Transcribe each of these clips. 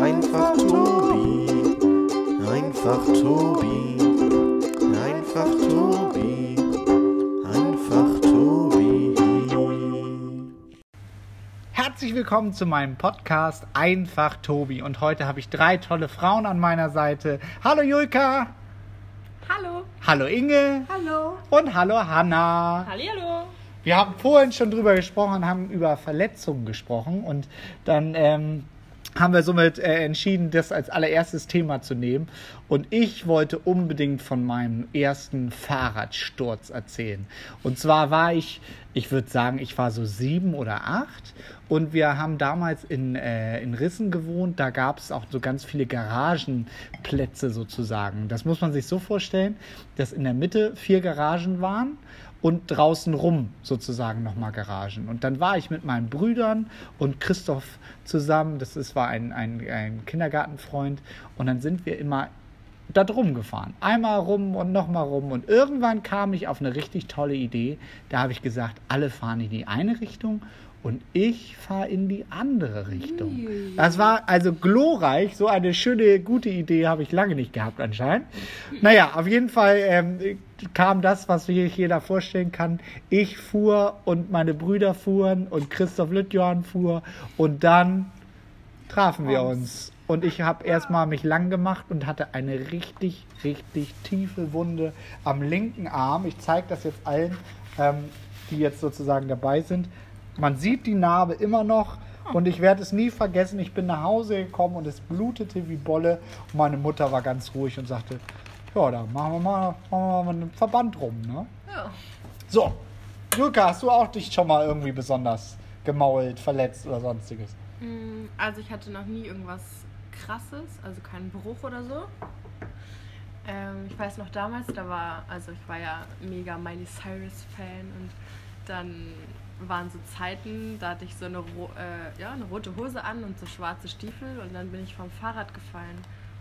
Einfach Tobi. Einfach Tobi. Einfach Tobi. Einfach Tobi. Herzlich willkommen zu meinem Podcast Einfach Tobi. Und heute habe ich drei tolle Frauen an meiner Seite. Hallo Julka. Hallo. Hallo Inge. Hallo. Und hallo Hanna. Hallihallo. Wir haben vorhin schon drüber gesprochen, haben über Verletzungen gesprochen und dann ähm, haben wir somit äh, entschieden, das als allererstes Thema zu nehmen. Und ich wollte unbedingt von meinem ersten Fahrradsturz erzählen. Und zwar war ich, ich würde sagen, ich war so sieben oder acht. Und wir haben damals in, äh, in Rissen gewohnt. Da gab es auch so ganz viele Garagenplätze sozusagen. Das muss man sich so vorstellen, dass in der Mitte vier Garagen waren und draußen rum sozusagen nochmal Garagen. Und dann war ich mit meinen Brüdern und Christoph zusammen, das ist, war ein, ein, ein Kindergartenfreund, und dann sind wir immer da drum gefahren. Einmal rum und nochmal rum. Und irgendwann kam ich auf eine richtig tolle Idee. Da habe ich gesagt, alle fahren in die eine Richtung und ich fahre in die andere Richtung. Das war also glorreich. So eine schöne, gute Idee habe ich lange nicht gehabt anscheinend. Naja, auf jeden Fall ähm, kam das, was sich jeder vorstellen kann. Ich fuhr und meine Brüder fuhren und Christoph Lüttjohann fuhr und dann trafen wir uns. Und ich habe erstmal mich lang gemacht und hatte eine richtig, richtig tiefe Wunde am linken Arm. Ich zeige das jetzt allen, ähm, die jetzt sozusagen dabei sind. Man sieht die Narbe immer noch und ich werde es nie vergessen. Ich bin nach Hause gekommen und es blutete wie Bolle. Und meine Mutter war ganz ruhig und sagte, ja, da machen wir mal, machen wir mal einen Verband rum. Ne? Ja. So, Julka, hast du auch dich schon mal irgendwie besonders gemault, verletzt oder sonstiges? Mm, Also ich hatte noch nie irgendwas krasses, also keinen Bruch oder so. Ähm, ich weiß noch damals, da war, also ich war ja mega Miley Cyrus Fan und dann waren so Zeiten, da hatte ich so eine, äh, ja, eine rote Hose an und so schwarze Stiefel und dann bin ich vom Fahrrad gefallen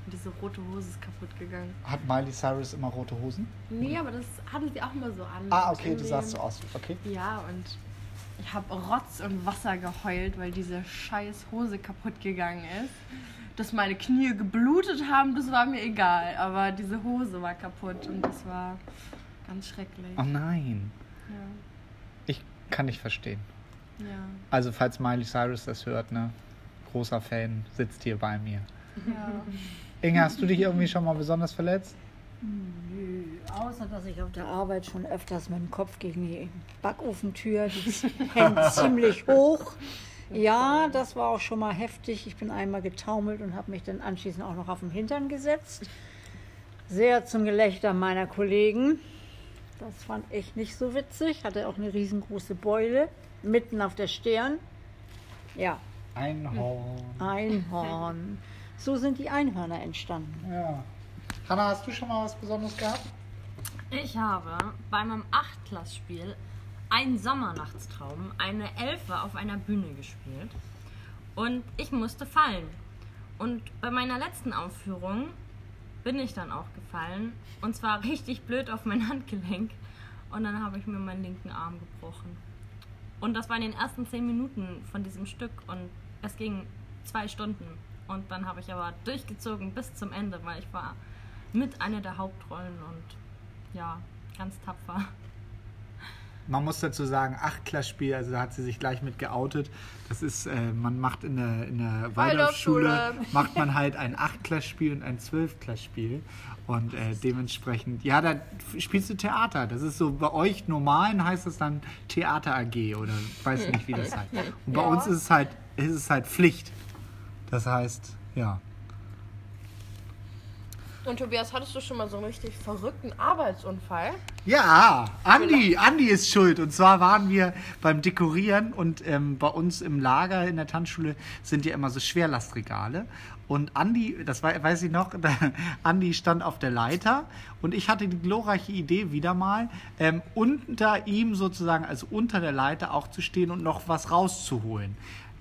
und diese rote Hose ist kaputt gegangen. Hat Miley Cyrus immer rote Hosen? Nee, aber das hatten sie auch immer so an. Ah, okay, du sahst so aus. Okay. Ja, und ich habe Rotz und Wasser geheult, weil diese scheiß Hose kaputt gegangen ist. Dass meine Knie geblutet haben, das war mir egal. Aber diese Hose war kaputt und das war ganz schrecklich. Oh nein, Ja, ich kann nicht verstehen. ja. Also falls Miley Cyrus das hört, ne? Großer Fan, sitzt hier bei mir. ja. Inge, hast du dich irgendwie schon mal besonders verletzt? Nö, außer dass ich auf der Arbeit schon öfters mit dem Kopf gegen die Backofentür, die hängt ziemlich hoch. Ja, das war auch schon mal heftig. Ich bin einmal getaumelt und habe mich dann anschließend auch noch auf den Hintern gesetzt. Sehr zum Gelächter meiner Kollegen. Das fand ich nicht so witzig. Hatte auch eine riesengroße Beule mitten auf der Stirn. Ja, Einhorn. Einhorn. So sind die Einhörner entstanden. Ja. Hanna, hast du schon mal was Besonderes gehabt? Ich habe bei meinem Achtklassspiel ein Sommernachtstraum eine Elfe auf einer Bühne gespielt und ich musste fallen. Und bei meiner letzten Aufführung bin ich dann auch gefallen und zwar richtig blöd auf mein Handgelenk und dann habe ich mir meinen linken Arm gebrochen. Und das war in den ersten zehn Minuten von diesem Stück und es ging zwei Stunden. Und dann habe ich aber durchgezogen bis zum Ende, weil ich war mit einer der Hauptrollen und ja, ganz tapfer. Man muss dazu sagen, Achtklassspiel, also da hat sie sich gleich mit geoutet. Das ist, äh, man macht in der, in der Waldorfschule, macht man halt ein Achtklassspiel und ein Zwölfklassspiel. Und äh, dementsprechend, ja, da spielst du Theater. Das ist so, bei euch normalen heißt es dann Theater AG oder weiß nicht, wie das heißt. Und bei uns ist es halt, ist es halt Pflicht. Das heißt, ja. Und Tobias, hattest du schon mal so einen richtig verrückten Arbeitsunfall? Ja, Andi, Andi ist schuld. Und zwar waren wir beim Dekorieren und ähm, bei uns im Lager in der Tanzschule sind ja immer so Schwerlastregale. Und Andi, das wei- weiß ich noch, Andi stand auf der Leiter und ich hatte die glorreiche Idee wieder mal, ähm, unter ihm sozusagen, also unter der Leiter auch zu stehen und noch was rauszuholen.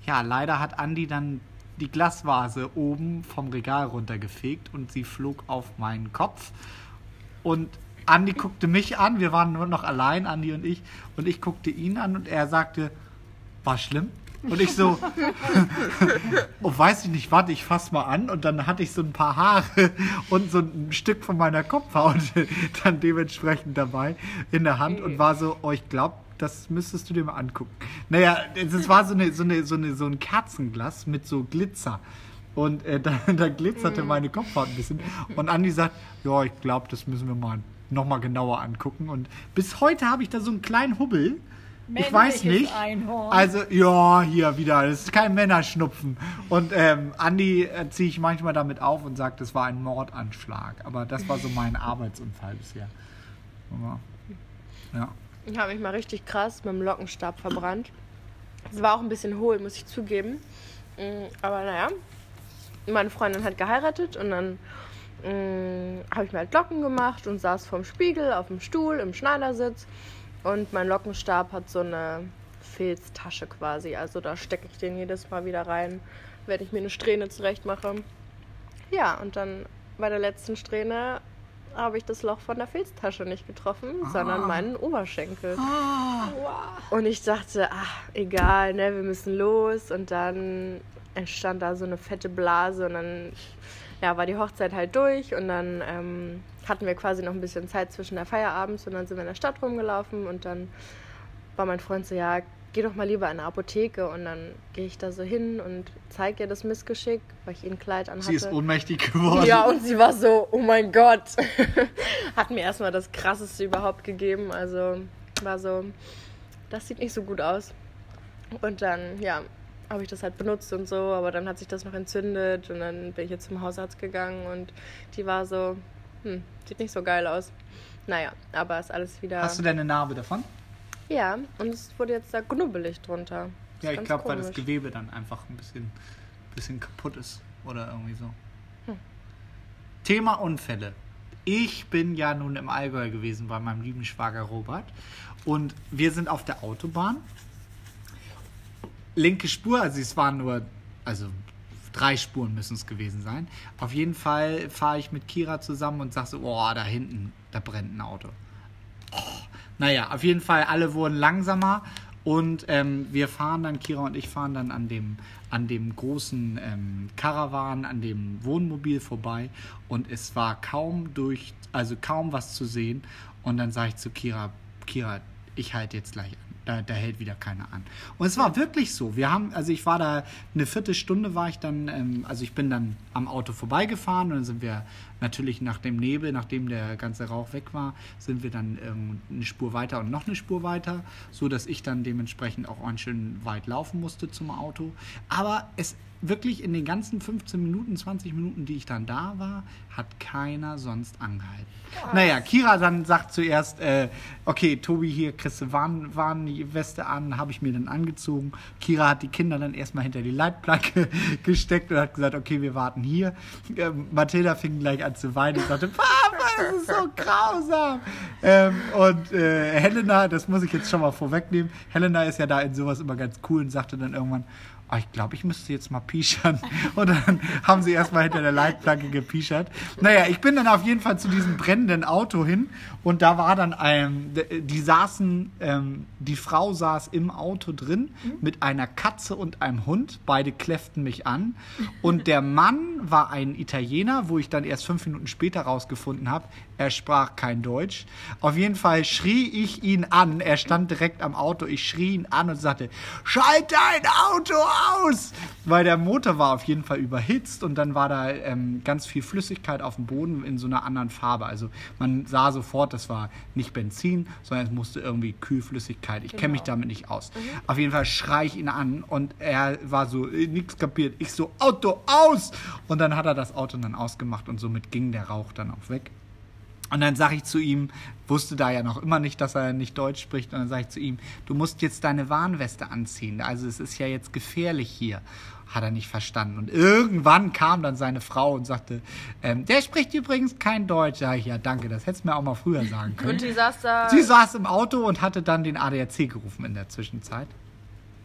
Ja, leider hat Andi dann die Glasvase oben vom Regal runtergefegt und sie flog auf meinen Kopf. Und Andi guckte mich an, wir waren nur noch allein, Andi und ich, und ich guckte ihn an und er sagte, war schlimm? Und ich so, oh, weiß ich nicht, warte, ich fass mal an. Und dann hatte ich so ein paar Haare und so ein Stück von meiner Kopfhaut dann dementsprechend dabei in der Hand und war so, oh, ich glaube, das müsstest du dir mal angucken. Naja, es war so, eine, so, eine, so, eine, so ein Kerzenglas mit so Glitzer. Und äh, da, da glitzerte meine Kopfhaut ein bisschen. Und Andi sagt, ja, ich glaube, das müssen wir mal nochmal genauer angucken. Und bis heute habe ich da so einen kleinen Hubbel. Ich weiß Männliches nicht. Einhorn. Also, ja, hier wieder. Das ist kein Männerschnupfen. Und ähm, Andi äh, ziehe ich manchmal damit auf und sagt, das war ein Mordanschlag. Aber das war so mein Arbeitsunfall bisher. Aber, ja. Ich habe mich mal richtig krass mit dem Lockenstab verbrannt. Es war auch ein bisschen hohl, muss ich zugeben. Mm, Aber naja, meine Freundin hat geheiratet und dann habe ich mir halt Locken gemacht und saß vorm Spiegel auf dem Stuhl im Schneidersitz. Und mein Lockenstab hat so eine Filztasche quasi. Also da stecke ich den jedes Mal wieder rein, wenn ich mir eine Strähne zurecht mache. Ja, und dann bei der letzten Strähne habe ich das Loch von der Filztasche nicht getroffen, sondern meinen Oberschenkel. Und ich dachte, ach, egal, ne, wir müssen los. Und dann entstand da so eine fette Blase und dann ja, war die Hochzeit halt durch und dann ähm, hatten wir quasi noch ein bisschen Zeit zwischen der Feierabends und dann sind wir in der Stadt rumgelaufen und dann war mein Freund so, ja, geh doch mal lieber in eine Apotheke und dann gehe ich da so hin und zeige ihr das Missgeschick, weil ich ihr ein Kleid anhatte. Sie ist ohnmächtig geworden. Ja, und sie war so, oh mein Gott. Hat mir erstmal das krasseste überhaupt gegeben. Also war so, das sieht nicht so gut aus. Und dann, ja, habe ich das halt benutzt und so, aber dann hat sich das noch entzündet und dann bin ich jetzt zum Hausarzt gegangen und die war so, hm, sieht nicht so geil aus. Naja, aber ist alles wieder. Hast du denn eine Narbe davon? Ja, und es wurde jetzt da knubbelig drunter. Ja, ich glaube, weil das. Gewebe dann einfach ein bisschen, bisschen kaputt ist oder irgendwie so. Hm. Thema Unfälle. Ich bin ja nun im Allgäu gewesen bei meinem lieben Schwager Robert und wir sind auf der Autobahn. Linke Spur, also es waren nur, also drei Spuren müssen es gewesen sein. Auf jeden Fall fahre ich mit Kira zusammen und sage so, oh, da hinten, da brennt ein Auto. Naja, auf jeden Fall, alle wurden langsamer und ähm, wir fahren dann, Kira und ich fahren dann an dem, an dem großen ähm, Caravan, an dem Wohnmobil vorbei und es war kaum durch, also kaum was zu sehen. Und dann sage ich zu Kira, Kira, ich halte jetzt gleich an. Da, da hält wieder keiner an. Und es war wirklich so. Wir haben, also ich war da eine Viertelstunde war ich dann, ähm, also ich bin dann am Auto vorbeigefahren und dann sind wir natürlich nach dem Nebel, nachdem der ganze Rauch weg war, sind wir dann ähm, eine Spur weiter und noch eine Spur weiter, so dass ich dann dementsprechend auch ganz schön weit laufen musste zum Auto. Aber es wirklich in den ganzen 15 Minuten, 20 Minuten, die ich dann da war, hat keiner sonst angehalten. Naja, Kira dann sagt zuerst, äh, okay, Tobi, hier kriegst du Warn, Warnweste an, habe ich mir dann angezogen. Kira hat die Kinder dann erstmal hinter die Leitplanke gesteckt und hat gesagt, okay, wir warten hier. Ähm, Mathilda fing gleich an zu weinen und sagte, Papa, das ist so grausam. Ähm, und äh, Helena, das muss ich jetzt schon mal vorwegnehmen, Helena ist ja da in sowas immer ganz cool und sagte dann irgendwann, Ah, ich glaube, ich müsste jetzt mal pischern. Und dann haben sie erstmal hinter der Leitplanke gepischert. Naja, ich bin dann auf jeden Fall zu diesem brennenden Auto hin und da war dann ein, die saßen, ähm, die Frau saß im Auto drin mit einer Katze und einem Hund. Beide kläfften mich an. Und der Mann war ein Italiener, wo ich dann erst fünf Minuten später rausgefunden habe, er sprach kein Deutsch. Auf jeden Fall schrie ich ihn an. Er stand direkt am Auto. Ich schrie ihn an und sagte, schalt dein Auto aus! Weil der Motor war auf jeden Fall überhitzt und dann war da ähm, ganz viel Flüssigkeit auf dem Boden in so einer anderen Farbe. Also man sah sofort, das war nicht Benzin, sondern es musste irgendwie Kühlflüssigkeit. Ich kenne mich damit nicht aus. Auf jeden Fall schrei ich ihn an und er war so, äh, nix kapiert. Ich so, Auto aus! Und dann hat er das Auto dann ausgemacht und somit ging der Rauch dann auch weg. Und dann sage ich zu ihm, wusste da ja noch immer nicht, dass er nicht Deutsch spricht, und dann sage ich zu ihm, du musst jetzt deine Warnweste anziehen. Also es ist ja jetzt gefährlich hier. Hat er nicht verstanden. Und irgendwann kam dann seine Frau und sagte, ähm, der spricht übrigens kein Deutsch. Sag ich, ja, danke, das hättest du mir auch mal früher sagen können. Und die saß da. Sie saß im Auto und hatte dann den ADAC gerufen in der Zwischenzeit.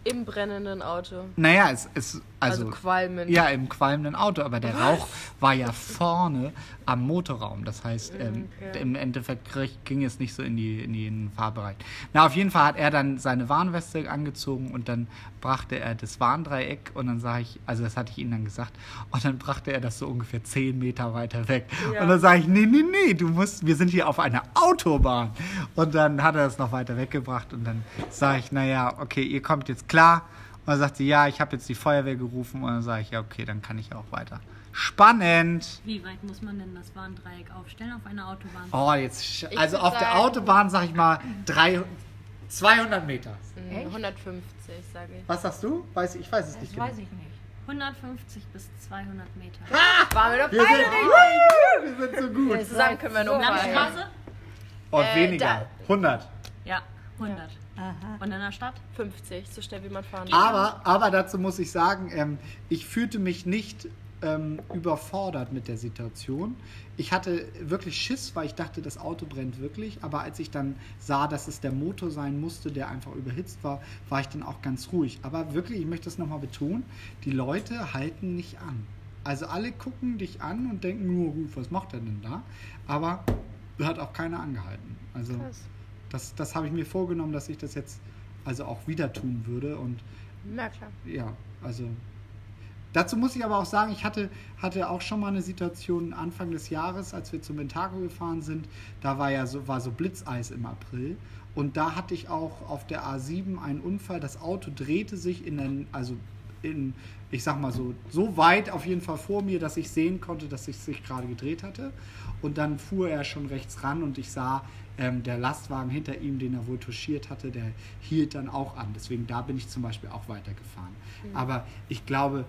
Im brennenden Auto. Naja, es ist also, Also, qualmen. Ja, im qualmenden Auto, aber der Rauch war ja vorne am Motorraum. Das heißt, ähm, okay. im Endeffekt ging es nicht so in, die, in den Fahrbereich. Na, auf jeden Fall hat er dann seine Warnweste angezogen und dann brachte er das Warndreieck und dann sage ich, also das hatte ich ihm dann gesagt, und dann brachte er das so ungefähr 10 Meter weiter weg. Ja. Und dann sage ich, nee, nee, nee, du musst, wir sind hier auf einer Autobahn. Und dann hat er das noch weiter weggebracht und dann sage ich, naja, okay, ihr kommt jetzt klar. Und dann sagt sie, ja, ich habe jetzt die Feuerwehr gerufen. Und dann sage ich, ja, okay, dann kann ich auch weiter. Spannend. Wie weit muss man denn das Warndreieck aufstellen auf einer Autobahn? Oh, jetzt, also auf der sagen- Autobahn, sag ich mal, drei, 200 Meter. Mhm, 150, sage ich. Was sagst du? Weiß, ich weiß es Das nicht genau. weiß ich nicht. 150 bis 200 Meter. Waren wir doch Wir sind, beide wir sind so gut. Zusammen können wir noch mal. Landstraße? Und Äh, weniger. 100. Ja, 100. Aha. Und in der Stadt? 50, so schnell wie man fahren Aber, aber dazu muss ich sagen, ähm, ich fühlte mich nicht ähm, überfordert mit der Situation. Ich hatte wirklich Schiss, weil ich dachte, das Auto brennt wirklich. Aber als ich dann sah, dass es der Motor sein musste, der einfach überhitzt war, war ich dann auch ganz ruhig. Aber wirklich, ich möchte das nochmal betonen, die Leute halten nicht an. Also alle gucken dich an und denken nur, was macht er denn da? Aber hat auch keiner angehalten. Also Krass. das, das habe ich mir vorgenommen, dass ich das jetzt also auch wieder tun würde. Und Na klar. ja, also dazu muss ich aber auch sagen, ich hatte, hatte auch schon mal eine Situation Anfang des Jahres, als wir zum Ventago gefahren sind. Da war ja so, war so Blitzeis im April. Und da hatte ich auch auf der A7 einen Unfall. Das Auto drehte sich in den, also in, ich sag mal so, so weit auf jeden Fall vor mir, dass ich sehen konnte, dass es sich gerade gedreht hatte. Und dann fuhr er schon rechts ran und ich sah, ähm, der Lastwagen hinter ihm, den er wohl touchiert hatte, der hielt dann auch an. Deswegen da bin ich zum Beispiel auch weitergefahren. Aber ich glaube,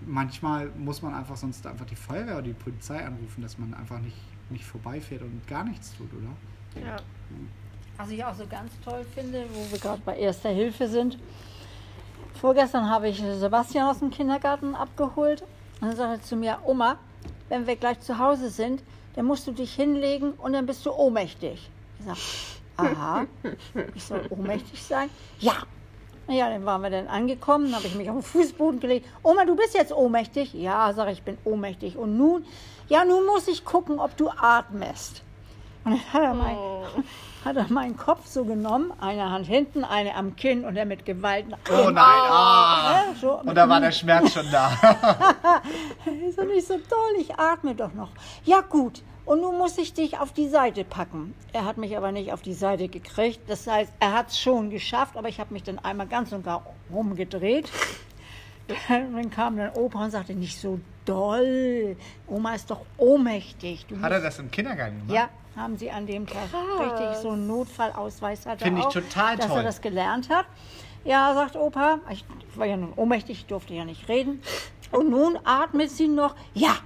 manchmal muss man einfach sonst einfach die Feuerwehr oder die Polizei anrufen, dass man einfach nicht, nicht vorbeifährt und gar nichts tut, oder? Ja. Was ich auch so ganz toll finde, wo wir gerade bei Erster Hilfe sind. Vorgestern habe ich Sebastian aus dem Kindergarten abgeholt. Und dann sagt er zu mir, Oma, wenn wir gleich zu Hause sind, dann musst du dich hinlegen und dann bist du ohnmächtig. Ich sage, aha, ich soll ohnmächtig sein? Ja. Ja, dann waren wir dann angekommen, habe ich mich auf den Fußboden gelegt. Oma, du bist jetzt ohnmächtig? Ja, sage ich, ich bin ohnmächtig. Und nun? Ja, nun muss ich gucken, ob du atmest. Und dann hat er, mein, hat er meinen Kopf so genommen, eine Hand hinten, eine am Kinn und er mit Gewalt nach Oh nein, ah. Ja, so, Und da war der Schmerz schon da. ist doch nicht so toll, ich atme doch noch. Ja gut, und nun muss ich dich auf die Seite packen. Er hat mich aber nicht auf die Seite gekriegt. Das heißt, er hat es schon geschafft, aber ich habe mich dann einmal ganz und gar rumgedreht. Dann kam dann Opa und sagte, nicht so doll. Oma ist doch ohnmächtig. Du Hat er das im Kindergarten gemacht? Ja, haben sie an dem Tag richtig so einen Notfallausweis hat Finde ich auch, total dass toll. er das gelernt hat. Ja, sagt Opa, ich war ja nun ohnmächtig, ich durfte ja nicht reden. Und nun atmet sie noch. Ja,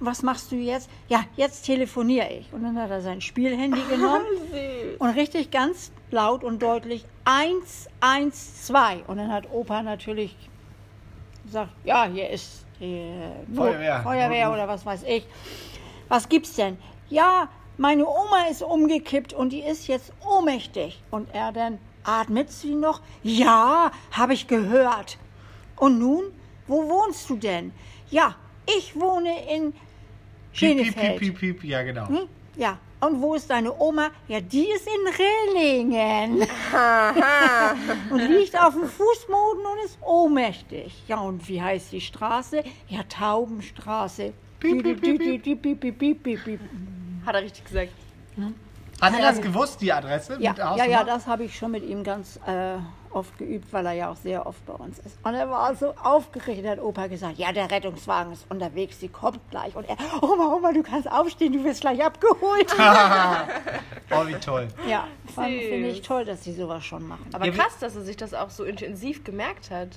was machst du jetzt? Ja, jetzt telefoniere ich. Und dann hat er sein Spielhandy genommen und richtig ganz laut und deutlich 112. Und dann hat Opa natürlich gesagt, ja, hier ist die Feuerwehr. Feuerwehr oder was weiß ich. Was gibt's denn? Ja, meine Oma ist umgekippt und die ist jetzt ohnmächtig. Und er dann, atmet sie noch? Ja, habe ich gehört. Und nun, wo wohnst du denn? Ja, ich wohne in Piep, piep, Schenefeld. piep, piep, piep. Ja, genau. Hm? Ja, und wo ist deine Oma? Ja, die ist in Rillingen. und liegt auf dem Fußboden und ist ohnmächtig. Ja, und wie heißt die Straße? Ja, Taubenstraße. Piep, piep, piep, piep. Piep, piep, piep, piep, piep, piep. Hat er richtig gesagt. Hat er das gewusst, die Adresse? Ja, ja, ja, das habe ich schon mit ihm ganz äh, oft geübt, weil er ja auch sehr oft bei uns ist. Und er war so aufgeregt, hat Opa gesagt, ja, der Rettungswagen ist unterwegs, sie kommt gleich. Und er, Oma, Oma, du kannst aufstehen, du wirst gleich abgeholt. Oh, wie toll. ja, finde ich toll, dass sie sowas schon machen. Aber Ja, wie- krass, dass er sich das auch so intensiv gemerkt hat.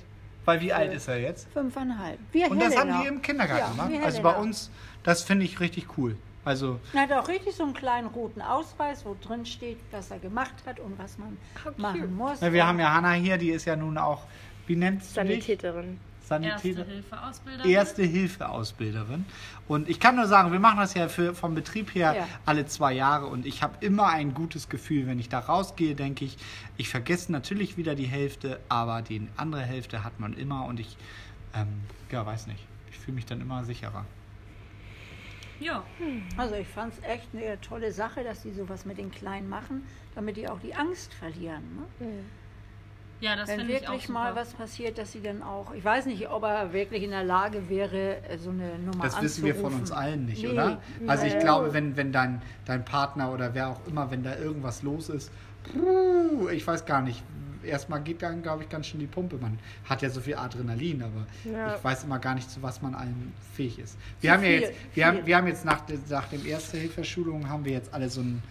Weil wie alt ist er jetzt? Fünfeinhalb. Wir Und das haben die im Kindergarten Ja, gemacht. wie Also bei uns, das finde ich richtig cool. Also, Er hat auch richtig so einen kleinen roten Ausweis, wo drin steht, was er gemacht hat und was man cute. machen muss. ne, wir haben ja Hanna hier, die ist ja nun auch, wie nennt dich? Sanitäterin. Sanitäter. Erste Hilfe Ausbilderin. Erste Hilfe Ausbilderin. Und ich kann nur sagen, wir machen das ja für, vom Betrieb her Ja. alle zwei Jahre und ich habe immer ein gutes Gefühl, wenn ich da rausgehe, denke ich, ich vergesse natürlich wieder die Hälfte, aber die andere Hälfte hat man immer und ich, ähm, ja, weiß nicht, ich fühle mich dann immer sicherer. Ja. Also ich fand es echt eine tolle Sache, dass die sowas mit den Kleinen machen, damit die auch die Angst verlieren. Ne? Ja, das Wenn finde ich auch wirklich super. mal was passiert, dass sie dann auch, ich weiß nicht, ob er wirklich in der Lage wäre, äh, so eine Nummer Das wissen wir von uns allen nicht, Nee. oder? Also ich glaube, wenn, wenn dein, dein Partner oder wer auch immer, wenn da irgendwas los ist, puh, ich weiß gar nicht. Erstmal geht dann, glaube ich, ganz schön die Pumpe. Man hat ja so viel Adrenalin, aber Ja. ich weiß immer gar nicht, zu was man allem fähig ist. Wir Zu haben ja viel, jetzt, wir haben, wir haben jetzt nach, der- nach dem Erste-Hilfe-Schulung haben wir jetzt alle so ein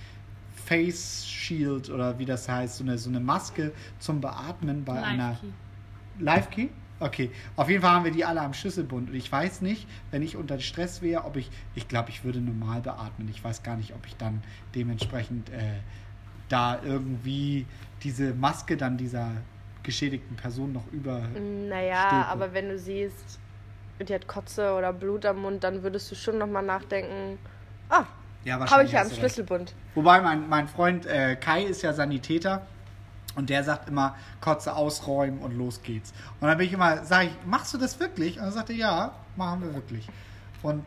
Face Shield oder wie das heißt, so eine, so eine Maske zum Beatmen bei einer Live-Key. Live-Key? Okay. Auf jeden Fall haben wir die alle am Schlüsselbund. Und ich weiß nicht, wenn ich unter Stress wäre, ob ich, ich glaube, ich würde normal beatmen. Ich weiß gar nicht, ob ich dann dementsprechend äh, da irgendwie diese Maske dann dieser geschädigten Person noch über. Naja, Stülpe. aber wenn du siehst, die hat Kotze oder Blut am Mund, dann würdest du schon nochmal nachdenken, ah, Ja, habe ich ja am. Schlüsselbund. Wobei mein, mein Freund äh, Kai ist ja Sanitäter und der sagt immer, Kotze ausräumen und los geht's. Und dann bin ich immer, sage ich, machst du das wirklich? Und dann sagt er, ja, machen wir wirklich. Und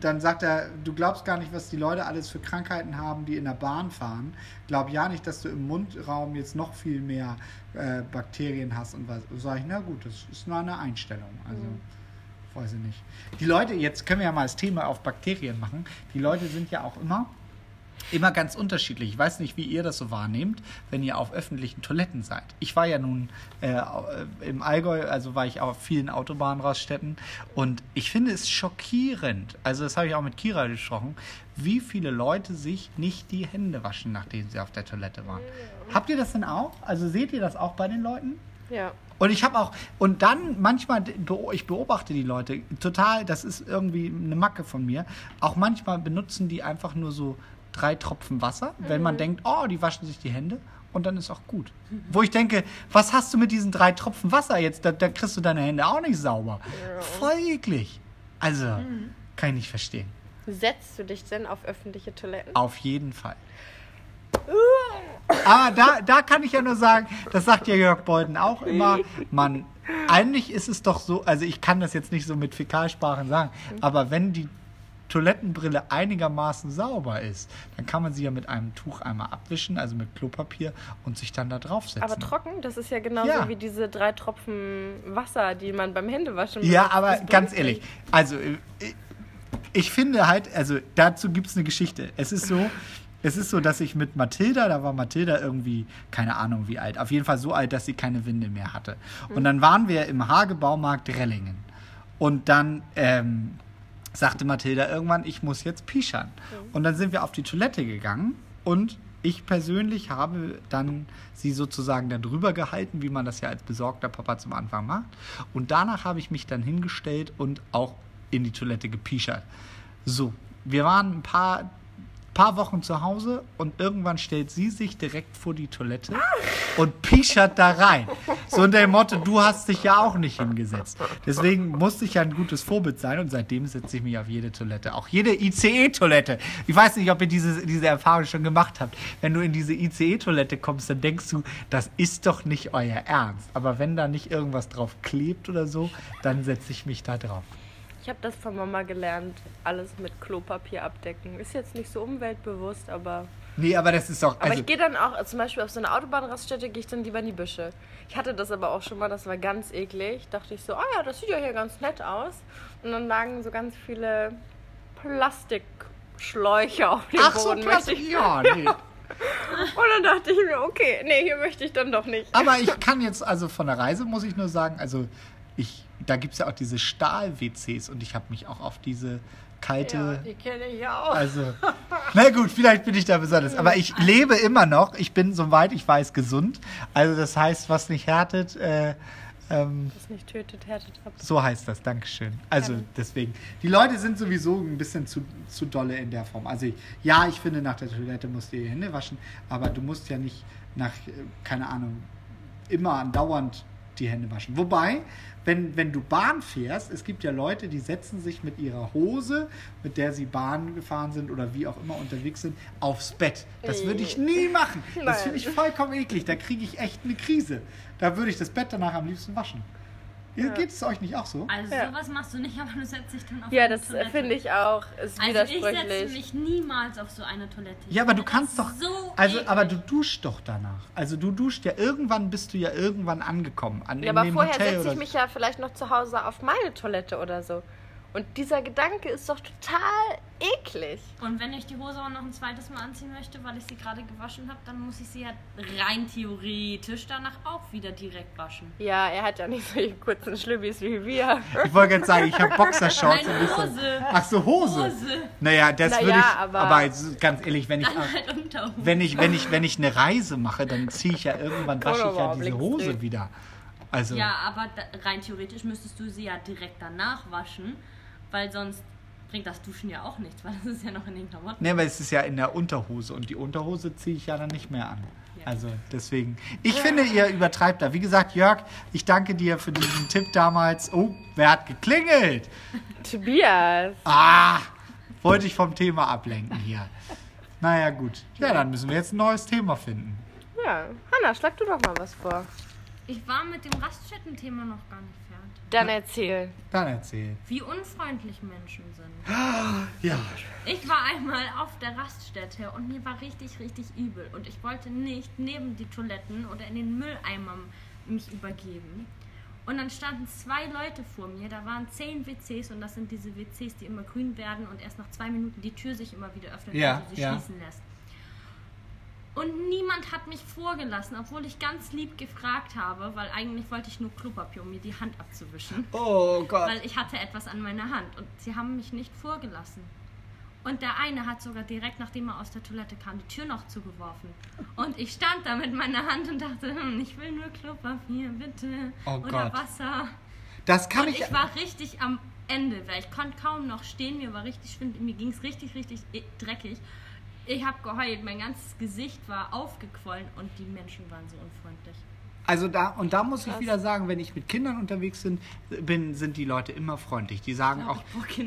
dann sagt er, du glaubst gar nicht, was die Leute alles für Krankheiten haben, die in der Bahn fahren. Glaub ja nicht, dass du im Mundraum jetzt noch viel mehr äh, Bakterien hast und was. Sag ich, na gut, das ist nur eine Einstellung. Also, weiß ich nicht. Die Leute, jetzt können wir ja mal das Thema auf Bakterien machen. Die Leute sind ja auch immer immer ganz unterschiedlich. Ich weiß nicht, wie ihr das so wahrnehmt, wenn ihr auf öffentlichen Toiletten seid. Ich war ja nun äh, im Allgäu, also war ich auf vielen Autobahnraststätten und ich finde es schockierend, also das habe ich auch mit Kira gesprochen, wie viele Leute sich nicht die Hände waschen, nachdem sie auf der Toilette waren. Habt ihr das denn auch? Also seht ihr das auch bei den Leuten? Ja. Und ich habe auch, und dann manchmal, ich beobachte die Leute total, das ist irgendwie eine Macke von mir. Auch manchmal benutzen die einfach nur so drei Tropfen Wasser, wenn man denkt, oh, die waschen sich die Hände und dann ist auch gut. Wo ich denke, was hast du mit diesen drei Tropfen Wasser jetzt? Da, da kriegst du deine Hände auch nicht sauber. Voll eklig. Also, kann ich nicht verstehen. Setzt du dich denn auf öffentliche Toiletten? Auf jeden Fall. Aber da, da kann ich ja nur sagen, das sagt ja Jörg Beuthen auch immer, man, eigentlich ist es doch so, also ich kann das jetzt nicht so mit Fäkalsprachen sagen, aber wenn die Toilettenbrille einigermaßen sauber ist, dann kann man sie ja mit einem Tuch einmal abwischen, also mit Klopapier und sich dann da draufsetzen. Aber trocken, das ist ja genauso Ja. wie diese drei Tropfen Wasser, die man beim Händewaschen Ja, benutzt. aber ganz ehrlich, also äh, ich finde halt, also dazu gibt es eine Geschichte. Es ist so, es ist so, dass ich mit Mathilda, da war Mathilda irgendwie, keine Ahnung wie alt, auf jeden Fall so alt, dass sie keine Winde mehr hatte. Und dann waren wir im Hagebaumarkt Rellingen. Und dann ähm, sagte Mathilda irgendwann, ich muss jetzt pischern. Und dann sind wir auf die Toilette gegangen und ich persönlich habe dann sie sozusagen da drüber gehalten, wie man das ja als besorgter Papa zum Anfang macht. Und danach habe ich mich dann hingestellt und auch in die Toilette gepischert. So, wir waren ein paar, paar Wochen zu Hause und irgendwann stellt sie sich direkt vor die Toilette und pischert da rein. So unter dem Motto, du hast dich ja auch nicht hingesetzt. Deswegen musste ich ja ein gutes Vorbild sein und seitdem setze ich mich auf jede Toilette. Auch jede ICE-Toilette. Ich weiß nicht, ob ihr diese, diese Erfahrung schon gemacht habt. Wenn du in diese ICE-Toilette kommst, dann denkst du, das ist doch nicht euer Ernst. Aber wenn da nicht irgendwas drauf klebt oder so, dann setze ich mich da drauf. Ich habe das von Mama gelernt, alles mit Klopapier abdecken. Ist jetzt nicht so umweltbewusst, aber. Nee, aber das ist doch. Aber Also, ich gehe dann auch, zum Beispiel auf so eine Autobahnraststätte, gehe ich dann lieber in die Büsche. Ich hatte das aber auch schon mal, das war ganz eklig. Dachte ich so, oh ja, das sieht ja hier ganz nett aus. Und dann lagen so ganz viele Plastikschläuche auf dem ach so, Boden. Plastik, möchte ich- ja, nee. Und dann dachte ich mir, okay, nee, hier möchte ich dann doch nicht. Aber ich kann jetzt, also von der Reise muss ich nur sagen, also ich, da gibt es ja auch diese Stahl-WCs und ich habe mich auch auf diese kalte. Die kenne ich ja auch. Also, na gut, vielleicht bin ich da besonders. Aber ich lebe immer noch. Ich bin, soweit ich weiß, gesund. Also, das heißt, was nicht härtet, äh, ähm, Was nicht tötet, härtet ab. so heißt das. Dankeschön. Also, deswegen. Die Leute sind sowieso ein bisschen zu, zu dolle in der Form. Also, ja, ich finde, nach der Toilette musst du die Hände waschen. Aber du musst ja nicht nach, äh, keine Ahnung, immer andauernd die Hände waschen. Wobei, wenn, wenn du Bahn fährst, es gibt ja Leute, die setzen sich mit ihrer Hose, mit der sie Bahn gefahren sind oder wie auch immer unterwegs sind, aufs Bett. Das würde ich nie machen. Das finde ich vollkommen eklig. Da kriege ich echt eine Krise. Da würde ich das Bett danach am liebsten waschen. Ja. Geht es euch nicht auch so? Also Ja. sowas machst du nicht, aber du setzt dich dann auf Ja, eine das Toilette. finde ich auch. Ist Also ich setze widersprüchlich. mich niemals auf so eine Toilette. Ja, aber du kannst das doch. So also, eklig. aber du duschst doch danach. Also du duschst ja irgendwann bist du ja irgendwann angekommen. An, Ja, in aber dem vorher setze ich mich ja vielleicht noch zu Hause auf meine Toilette oder so. Und dieser Gedanke ist doch total eklig. Und wenn ich die Hose auch noch ein zweites Mal anziehen möchte, weil ich sie gerade gewaschen habe, dann muss ich sie ja rein theoretisch danach auch wieder direkt waschen. Ja, er hat ja nicht solche kurzen Schlübbis wie wir. Ich wollte gerade sagen, ich habe Boxershorts. Nein, Hose. Ach so, Hose. Hose. Naja, das Na würde ja, ich. aber- Aber, ganz ehrlich, wenn ich, halt Unterhose. wenn ich, wenn ich, wenn ich eine Reise mache, dann ziehe ich ja irgendwann wasche ich ja diese Hose wieder. Also. Ja, aber da, rein theoretisch müsstest du sie ja direkt danach waschen, weil sonst bringt das Duschen ja auch nichts, weil das ist ja noch in den Klamotten. Ne, weil es ist ja in der Unterhose und die Unterhose ziehe ich ja dann nicht mehr an. Ja. Also deswegen. Ich finde, ihr übertreibt da. Wie gesagt, Jörg, ich danke dir für diesen Tipp damals. Oh, wer hat geklingelt? Tobias. Ah, wollte ich vom Thema ablenken hier. Naja, gut. Ja, dann müssen wir jetzt ein neues Thema finden. Ja, Hanna, schlag du doch mal was vor. Ich war mit dem Raststätten-Thema noch gar nicht fertig. Dann erzähl. Dann erzähl. Wie unfreundlich Menschen sind. Ja. Ich war einmal auf der Raststätte und mir war richtig, richtig übel. Und ich wollte nicht neben die Toiletten oder in den Mülleimer mich übergeben. Und dann standen zwei Leute vor mir, da waren zehn WCs und das sind diese WCs, die immer grün werden und erst nach zwei Minuten die Tür sich immer wieder öffnet Ja, und du sie ja. schließen lässt. Und niemand hat mich vorgelassen, obwohl ich ganz lieb gefragt habe, weil eigentlich wollte ich nur Klopapier, um mir die Hand abzuwischen Oh Gott. weil ich hatte etwas an meiner Hand und sie haben mich nicht vorgelassen. Und der eine hat sogar direkt nachdem er aus der Toilette kam, die Tür noch zugeworfen. Und ich stand da mit meiner Hand und dachte, hm, ich will nur Klopapier, bitte. Oh Oder Gott. Wasser. Das kann Und ich. ich war richtig am Ende, weil ich konnte kaum noch stehen, mir war richtig schwindelig, mir ging es richtig, richtig e- dreckig. Ich habe geheult, mein ganzes Gesicht war aufgequollen und die Menschen waren so unfreundlich. Also da und da muss ich wieder sagen, wenn ich mit Kindern unterwegs bin, bin sind die Leute immer freundlich. Die sagen auch, Oh.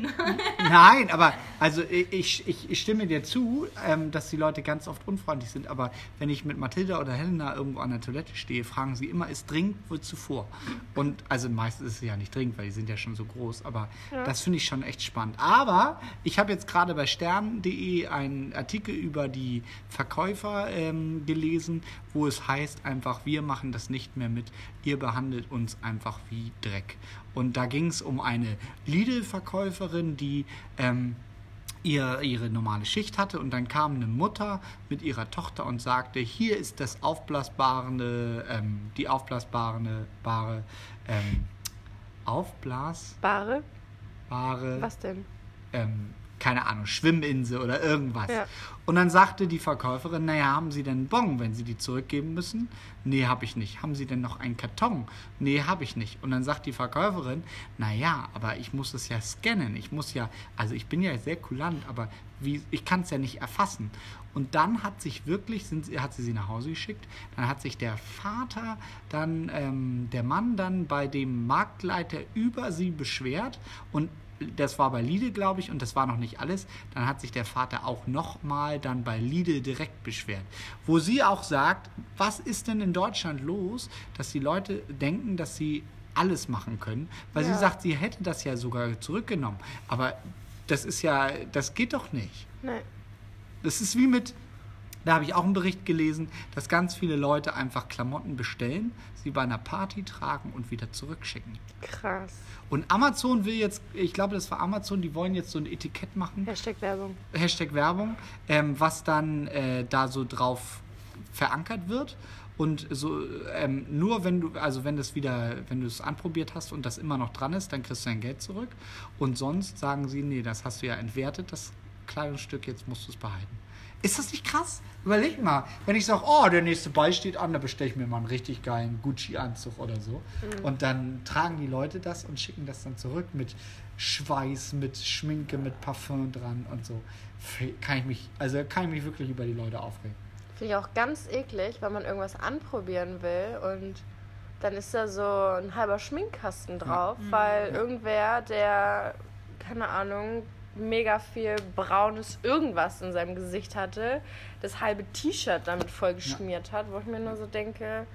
Nein, aber also ich, ich, ich stimme dir zu, ähm, dass die Leute ganz oft unfreundlich sind. Aber wenn ich mit Mathilda oder Helena irgendwo an der Toilette stehe, fragen sie immer, ist dringend wohl zuvor? Und also meistens ist es ja nicht dringend, weil die sind ja schon so groß. Aber das finde ich schon echt spannend. Aber ich habe jetzt gerade bei stern.de einen Artikel über die Verkäufer ähm, gelesen, wo es heißt einfach, wir machen das nicht mehr mit, ihr behandelt uns einfach wie Dreck. Und da ging es um eine Lidl-Verkäuferin, die ähm, ihr, ihre normale Schicht hatte und dann kam eine Mutter mit ihrer Tochter und sagte, hier ist das aufblasbare, ähm, die aufblasbare, bare, ähm, aufblasbare, Bare? Was denn? ähm, keine Ahnung, Schwimminsel oder irgendwas. Ja. Und dann sagte die Verkäuferin, naja, haben Sie denn einen Bon, wenn Sie die zurückgeben müssen? Nee, habe ich nicht. Haben Sie denn noch einen Karton? Nee, habe ich nicht. Und dann sagt die Verkäuferin, naja, aber ich muss es ja scannen. Ich muss ja, also ich bin ja sehr kulant, aber wie, ich kann es ja nicht erfassen. Und dann hat sich wirklich, sind, hat sie sie nach Hause geschickt, dann hat sich der Vater, dann ähm, der Mann dann bei dem Marktleiter über sie beschwert und das war bei Lidl, glaube ich, und das war noch nicht alles. Dann hat sich der Vater auch nochmal dann bei Lidl direkt beschwert. Wo sie auch sagt, was ist denn in Deutschland los, dass die Leute denken, dass sie alles machen können? Weil sie Ja. sagt, sie hätte das ja sogar zurückgenommen. Aber das ist ja, das geht doch nicht. Nein. Das ist wie mit, da habe ich auch einen Bericht gelesen, dass ganz viele Leute einfach Klamotten bestellen, sie bei einer Party tragen und wieder zurückschicken. Krass. Und Amazon will jetzt, ich glaube, das war Amazon, die wollen jetzt so ein Etikett machen, Hashtag Werbung. Hashtag Werbung, ähm, was dann äh, da so drauf verankert wird. Und so ähm, nur wenn du, also wenn das wieder, wenn du es anprobiert hast und das immer noch dran ist, dann kriegst du dein Geld zurück. Und sonst sagen sie, nee, das hast du ja entwertet, das Kleidungsstück, jetzt musst du es behalten. Ist das nicht krass? Überleg mal, wenn ich sage, oh, der nächste Ball steht an, da bestelle ich mir mal einen richtig geilen Gucci-Anzug oder so. Und dann tragen die Leute das und schicken das dann zurück mit Schweiß, mit Schminke, mit Parfum dran und so. Kann ich mich, also kann ich mich wirklich über die Leute aufregen. Finde ich auch ganz eklig, wenn man irgendwas anprobieren will und dann ist da so ein halber Schminkkasten drauf, weil irgendwer, der, keine Ahnung, mega viel braunes irgendwas in seinem Gesicht hatte, das halbe T-Shirt damit voll geschmiert hat, wo ich mir nur so denke,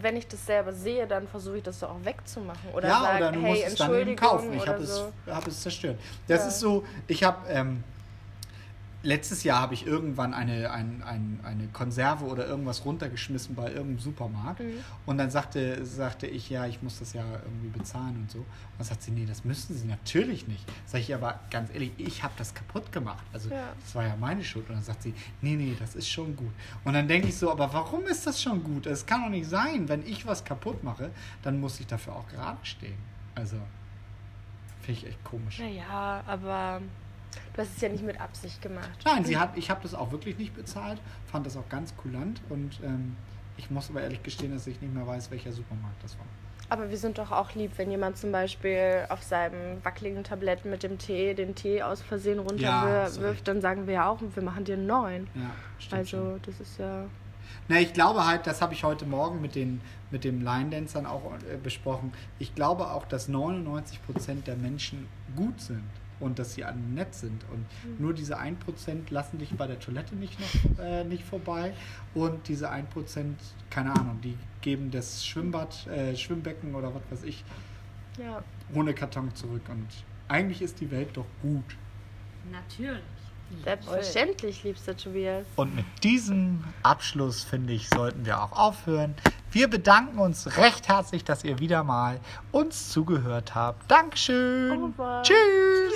wenn ich das selber sehe, dann versuche ich das doch auch wegzumachen. Oder ja, sage, oder du hey, musst es dann eben kaufen. Ich habe so. es, hab es zerstört. Das Ja. ist so, ich habe, ähm, letztes Jahr habe ich irgendwann eine, ein, ein, eine Konserve oder irgendwas runtergeschmissen bei irgendeinem Supermarkt. Mhm. Und dann sagte, sagte ich, ja, ich muss das ja irgendwie bezahlen und so. Und dann sagt sie, nee, das müssen sie natürlich nicht. Sag ich aber ganz ehrlich, ich habe das kaputt gemacht. Also Ja. das war ja meine Schuld. Und dann sagt sie, nee, nee, das ist schon gut. Und dann denke ich so, aber warum ist das schon gut? Es kann doch nicht sein, wenn ich was kaputt mache, dann muss ich dafür auch gerade stehen. Also, finde ich echt komisch. Naja, aber du hast es ja nicht mit Absicht gemacht. Nein, sie hat, ich habe das auch wirklich nicht bezahlt, fand das auch ganz kulant und ähm, ich muss aber ehrlich gestehen, dass ich nicht mehr weiß, welcher Supermarkt das war. Aber wir sind doch auch lieb, wenn jemand zum Beispiel auf seinem wackeligen Tablett mit dem Tee den Tee aus Versehen Ja, runterwirft, recht. dann sagen wir ja auch, wir machen dir einen neuen. Ja, stimmt schon. Also, das ist ja. Na, ich glaube halt, das habe ich heute Morgen mit den, mit den Line-Dancern auch äh, besprochen. Ich glaube auch, dass 99% der Menschen gut sind und dass sie alle nett sind. Und nur diese 1% lassen dich bei der Toilette nicht, noch, äh, nicht vorbei. Und diese 1%, keine Ahnung, die geben das Schwimmbad, äh, Schwimmbecken oder was weiß ich, Ja. ohne Karton zurück. Und eigentlich ist die Welt doch gut. Natürlich. Selbstverständlich, liebster Tobias. Und mit diesem Abschluss, finde ich, sollten wir auch aufhören. Wir bedanken uns recht herzlich, dass ihr wieder mal uns zugehört habt. Dankeschön. revoir. Tschüss.